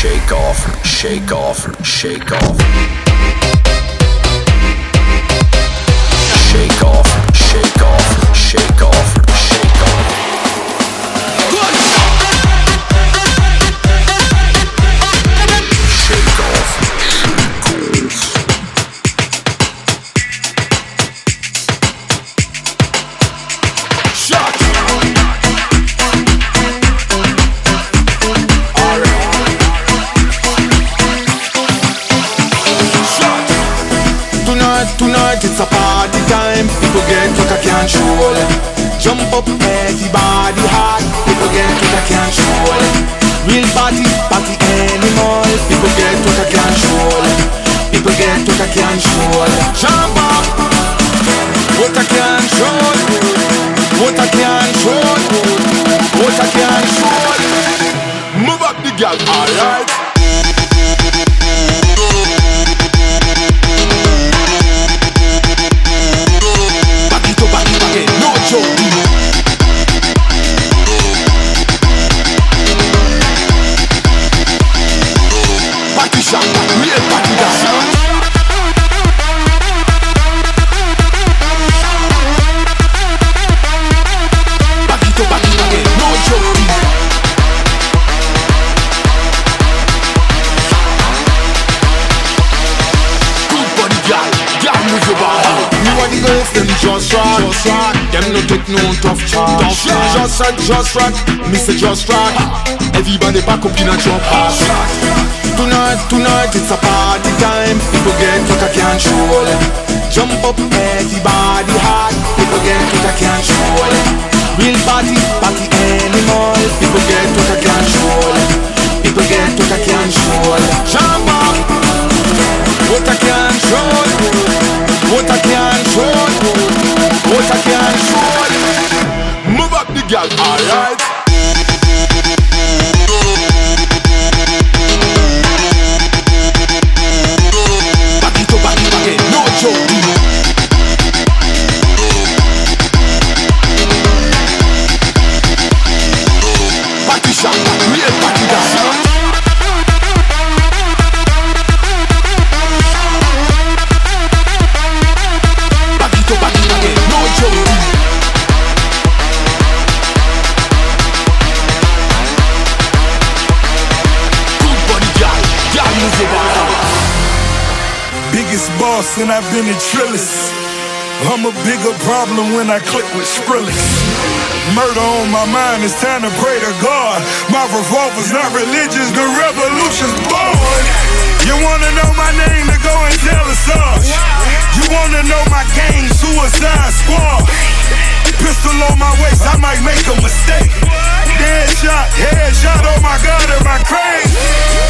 shake off, shake off, shake off. Shake off, shake off, shake off, Jump up, everybody hot. People get what I can't control. Real party, party animal. People get what I can't control. People get what I can't control. Jump up. What I can't control. What I can't control. What I can't control. Move up the girl, alright. Chat. Just rock, say just rock. Everybody back up in a jump house. Tonight, tonight it's a party time. People get what I can't control. Jump up, everybody hot. People get what I can't control. Real party, I've been a trillist. I'm a bigger problem when I click with Skrillex. Murder on my mind, it's time to pray to God. My revolver's not religious, the revolution's born. You wanna know my name to go and tell us all. You wanna know my gang, Suicide Squad. Pistol on my waist, I might make a mistake. Dead shot, head shot, oh my god, am I crazy?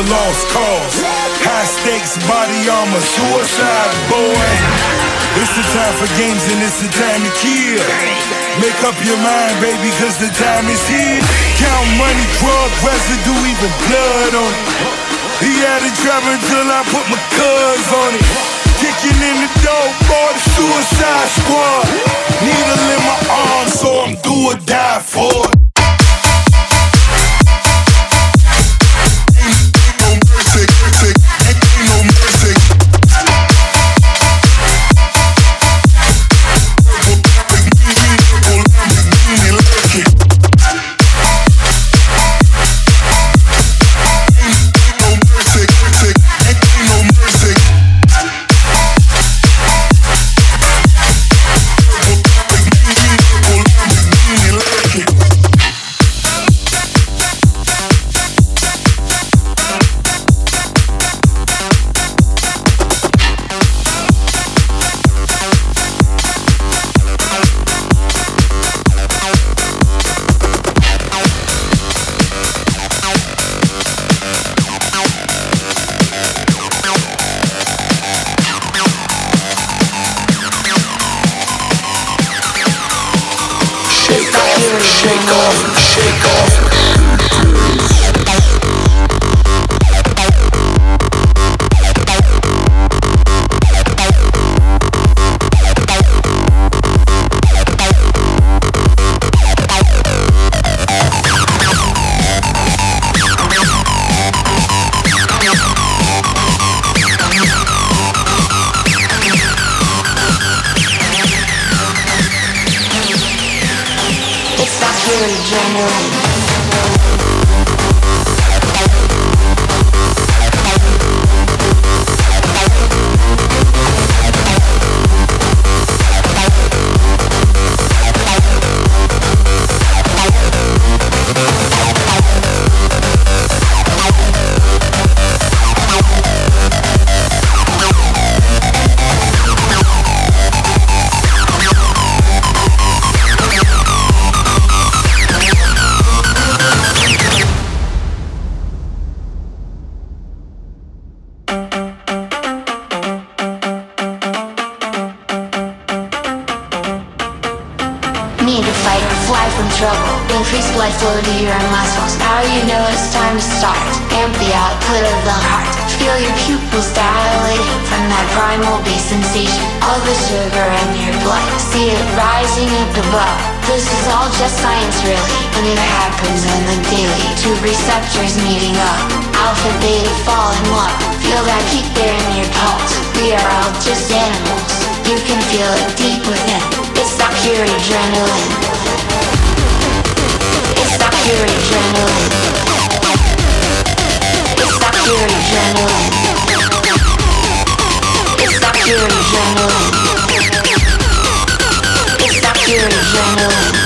A lost cause. High stakes, body armor, suicide, boy. It's the time for games and it's the time to kill. Make up your mind, baby, cause the time is here. Count money, drug residue, even blood on it. He had it driving till I put my cuz on it. Kicking in the door, boy, the suicide squad. Needle in my arm, so I'm do or die for it. shake off, shake off. pure and genuine. It's not pure and.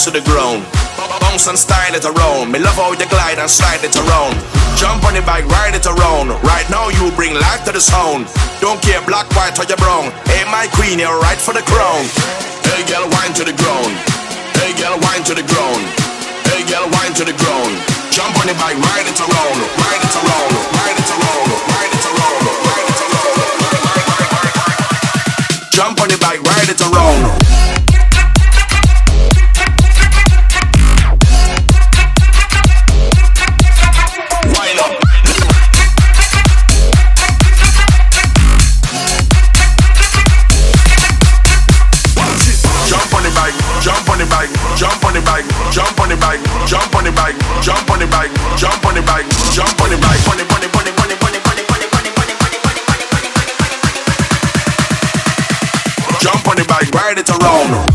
And to the ground. Bounce and style it around. Me love how you glide and slide it around. Jump on the bike, ride it around. Right now you bring life to the sound. Don't care black, white or your brown. Hey my queen, you're right for the crown. Hey girl, wine to the ground. Hey girl, wine to the ground. Hey girl, wine to the ground. Jump on the bike, ride it around. Ride it around. Ride it around. Jump on the bike, Jump on the bike, ride it around.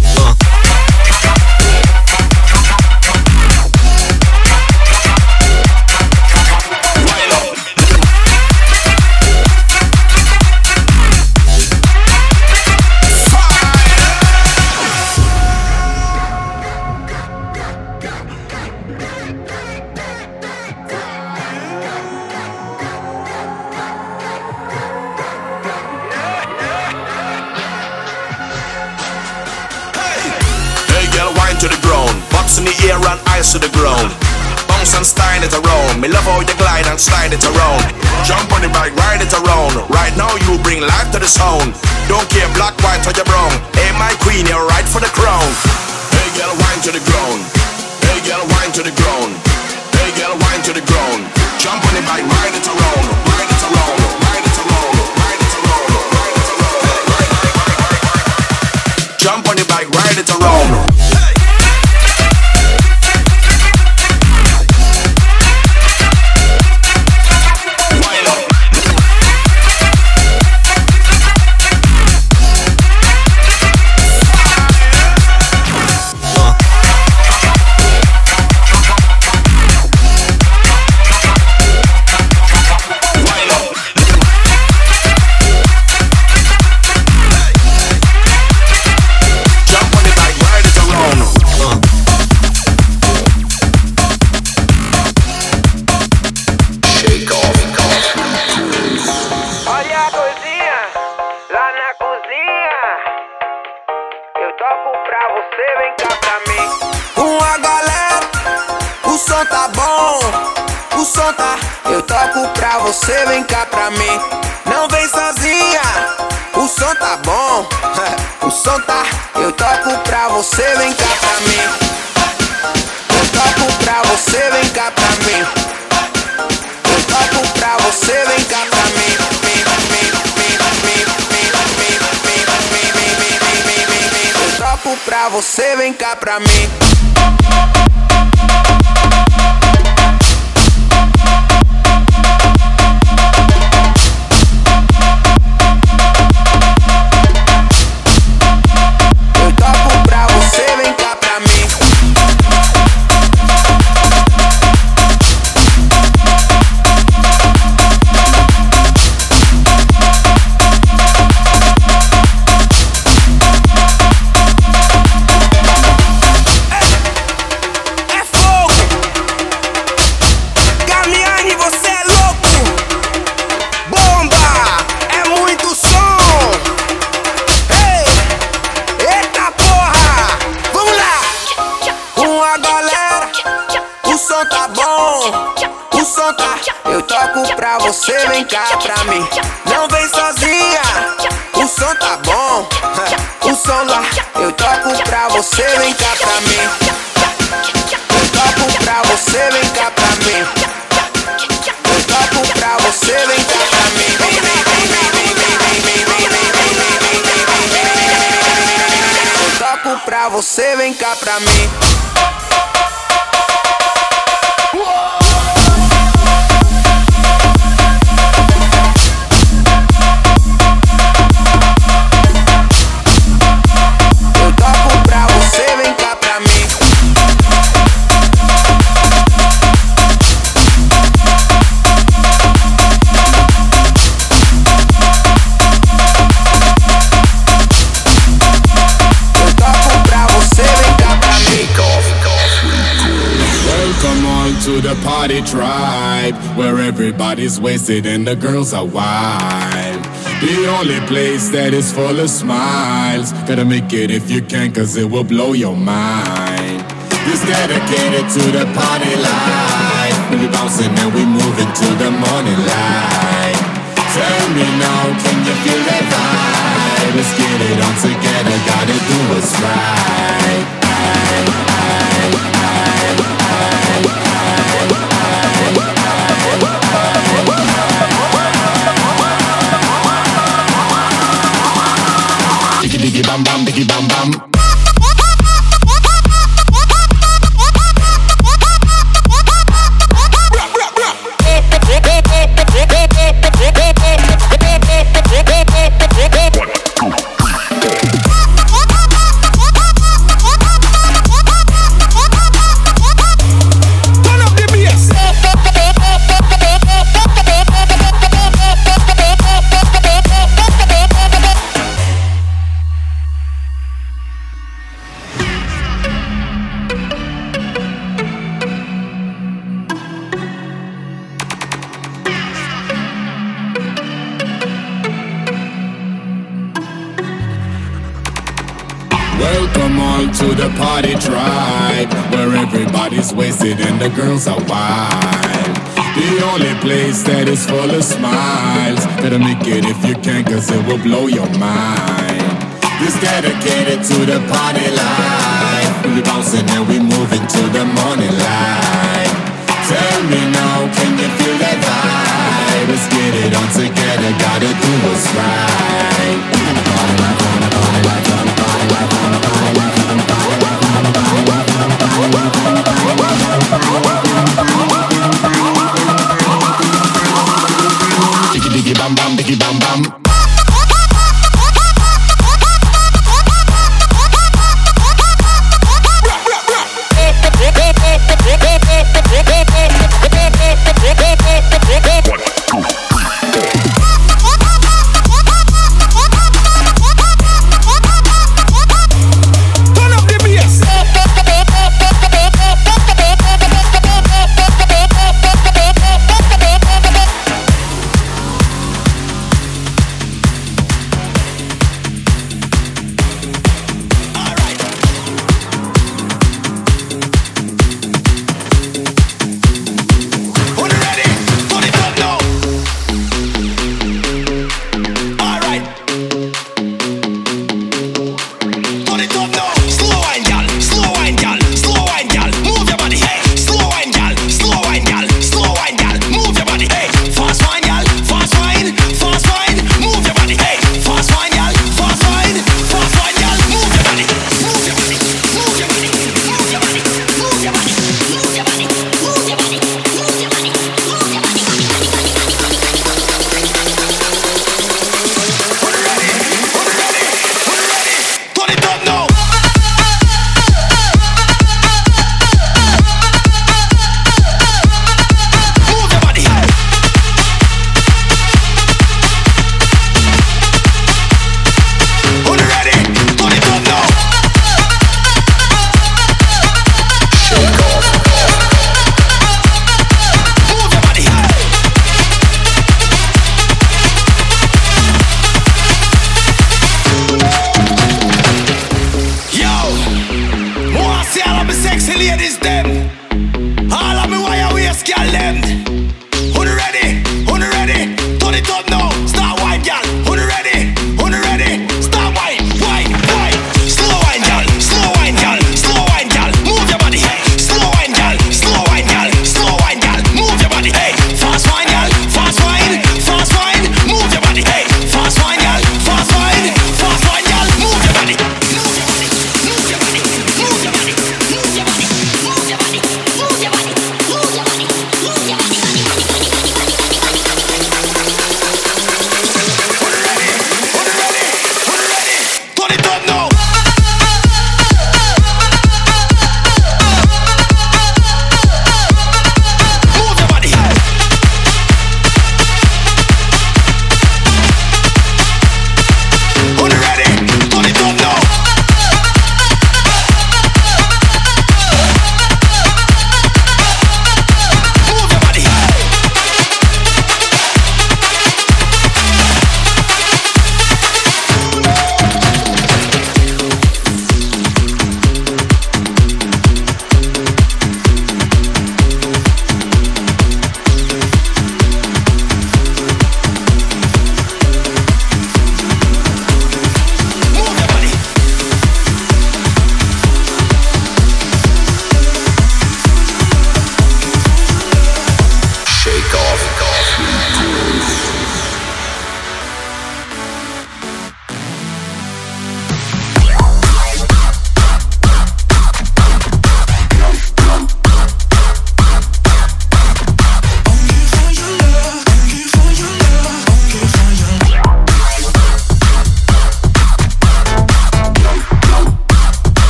Slide it around. Jump on the bike, ride it around. Right now you bring life to the sound. Don't care black, white or your brown. Hey my queen, you're right for the crown. Hey girl, wine to the ground. Hey girl, wine to the ground. Hey girl, wine to the ground. Jump on the bike, everybody's wasted and the girls are wild. The only place that is full of smiles. Gotta make it if you can, cause it will blow your mind. It's dedicated to the party life. We bouncing and we moving to the morning light. Tell me now, can you feel that vibe? Let's get it on together, gotta do what's right.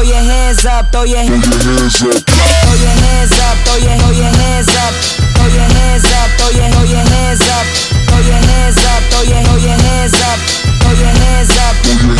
Throw your hands up, throw your, hands up. throw your hands up, throw your, throw your hands up, throw your hands up, throw your, throw your hands up, throw your hands up, throw your, throw your hands up, throw your hands up.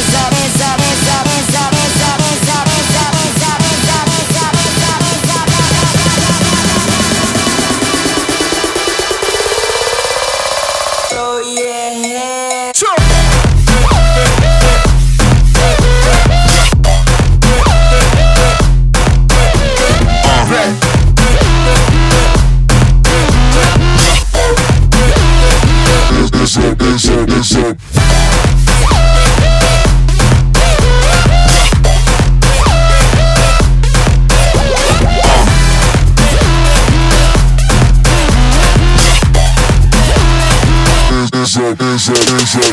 is up, is up, is up. Is up, is up.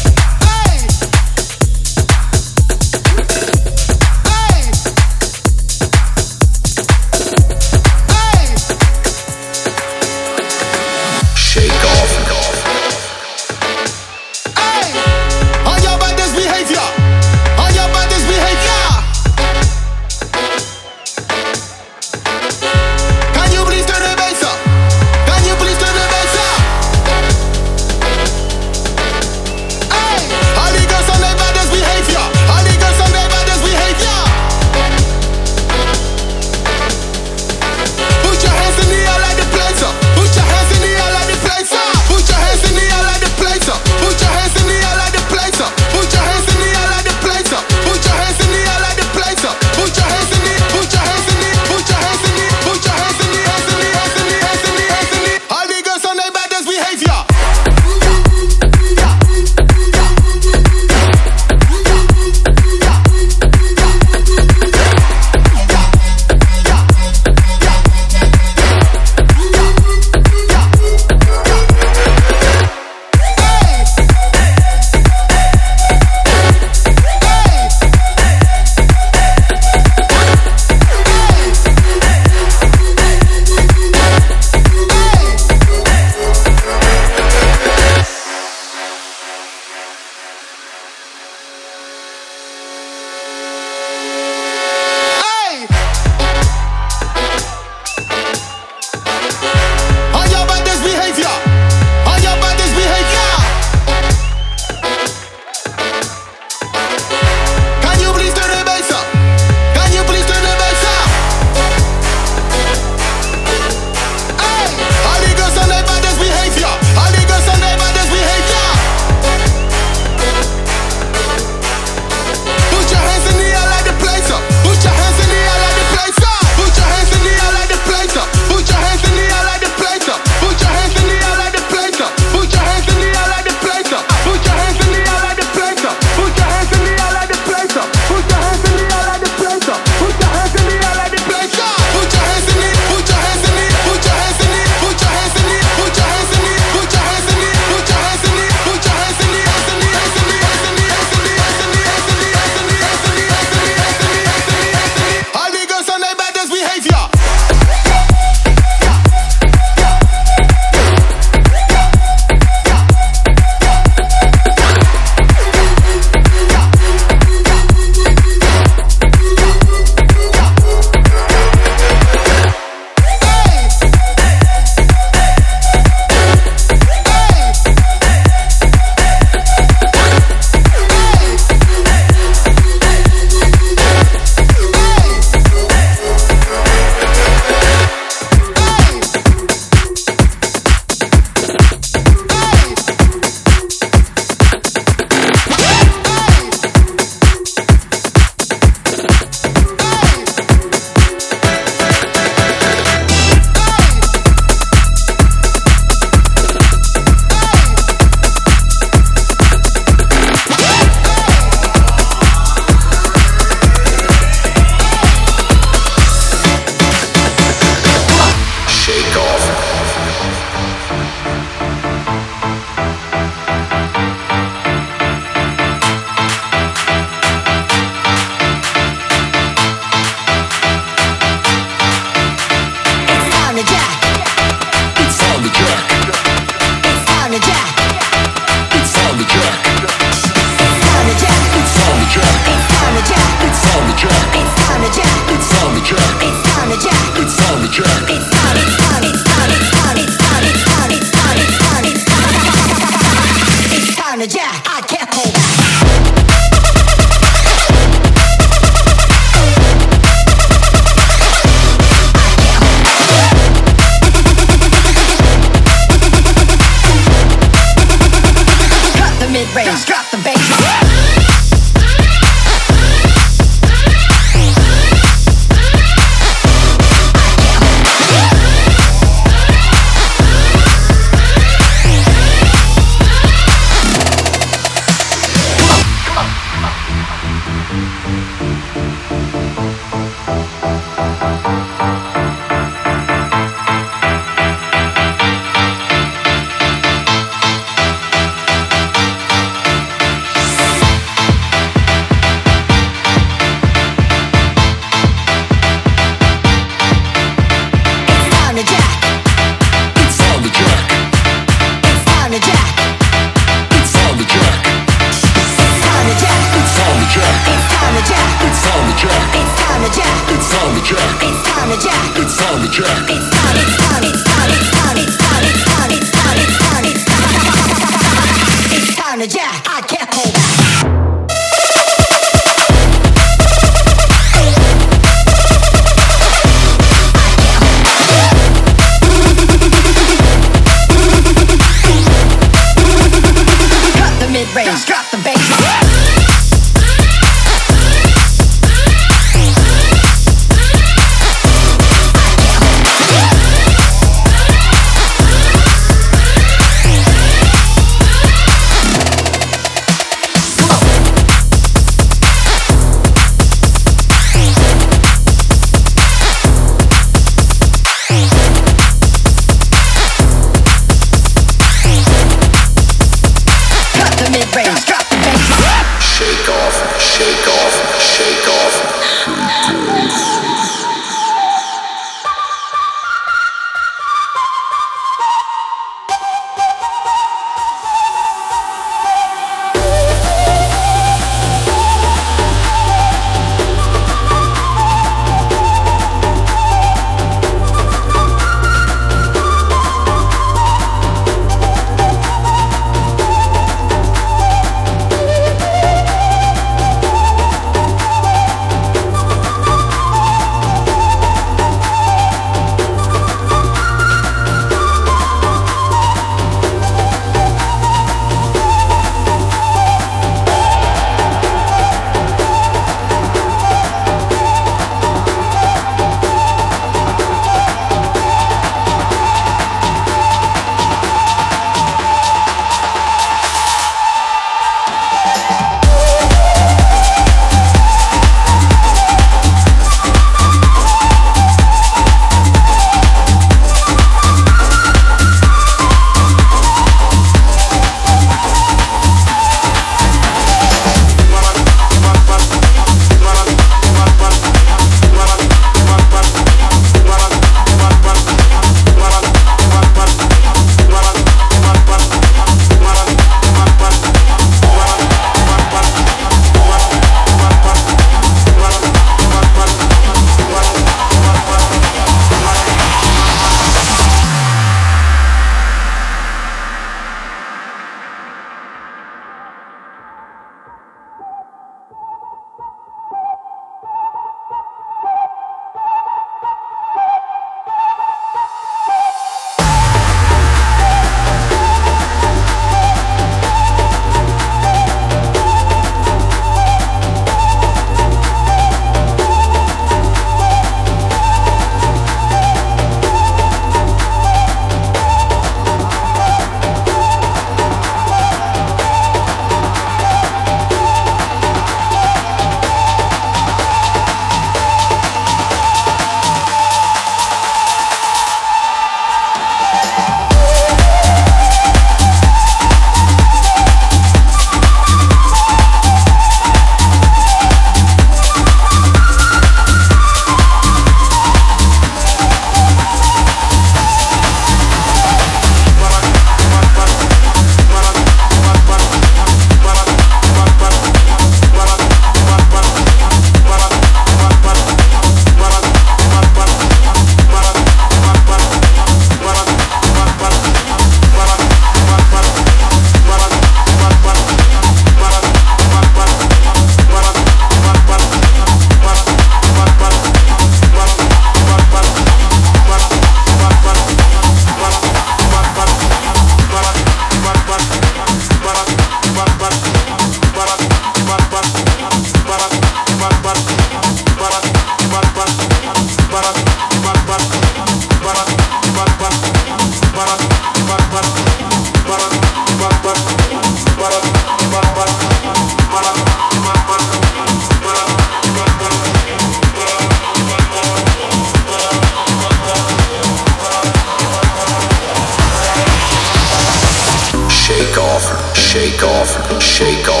Shake off.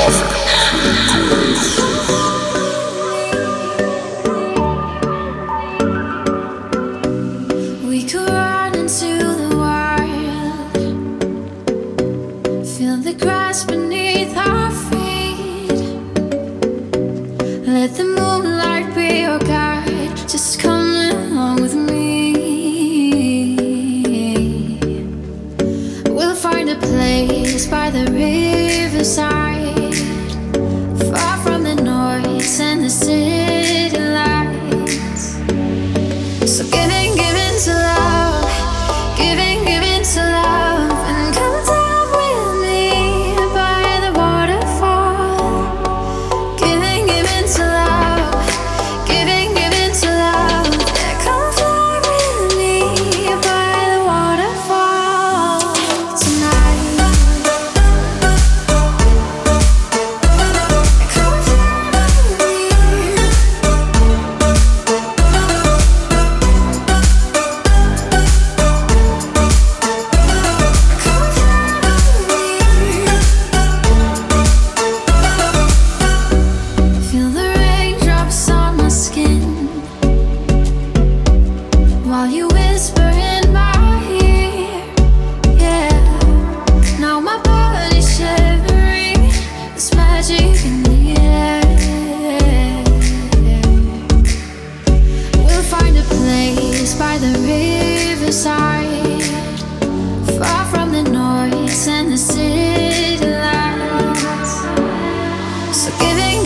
So giving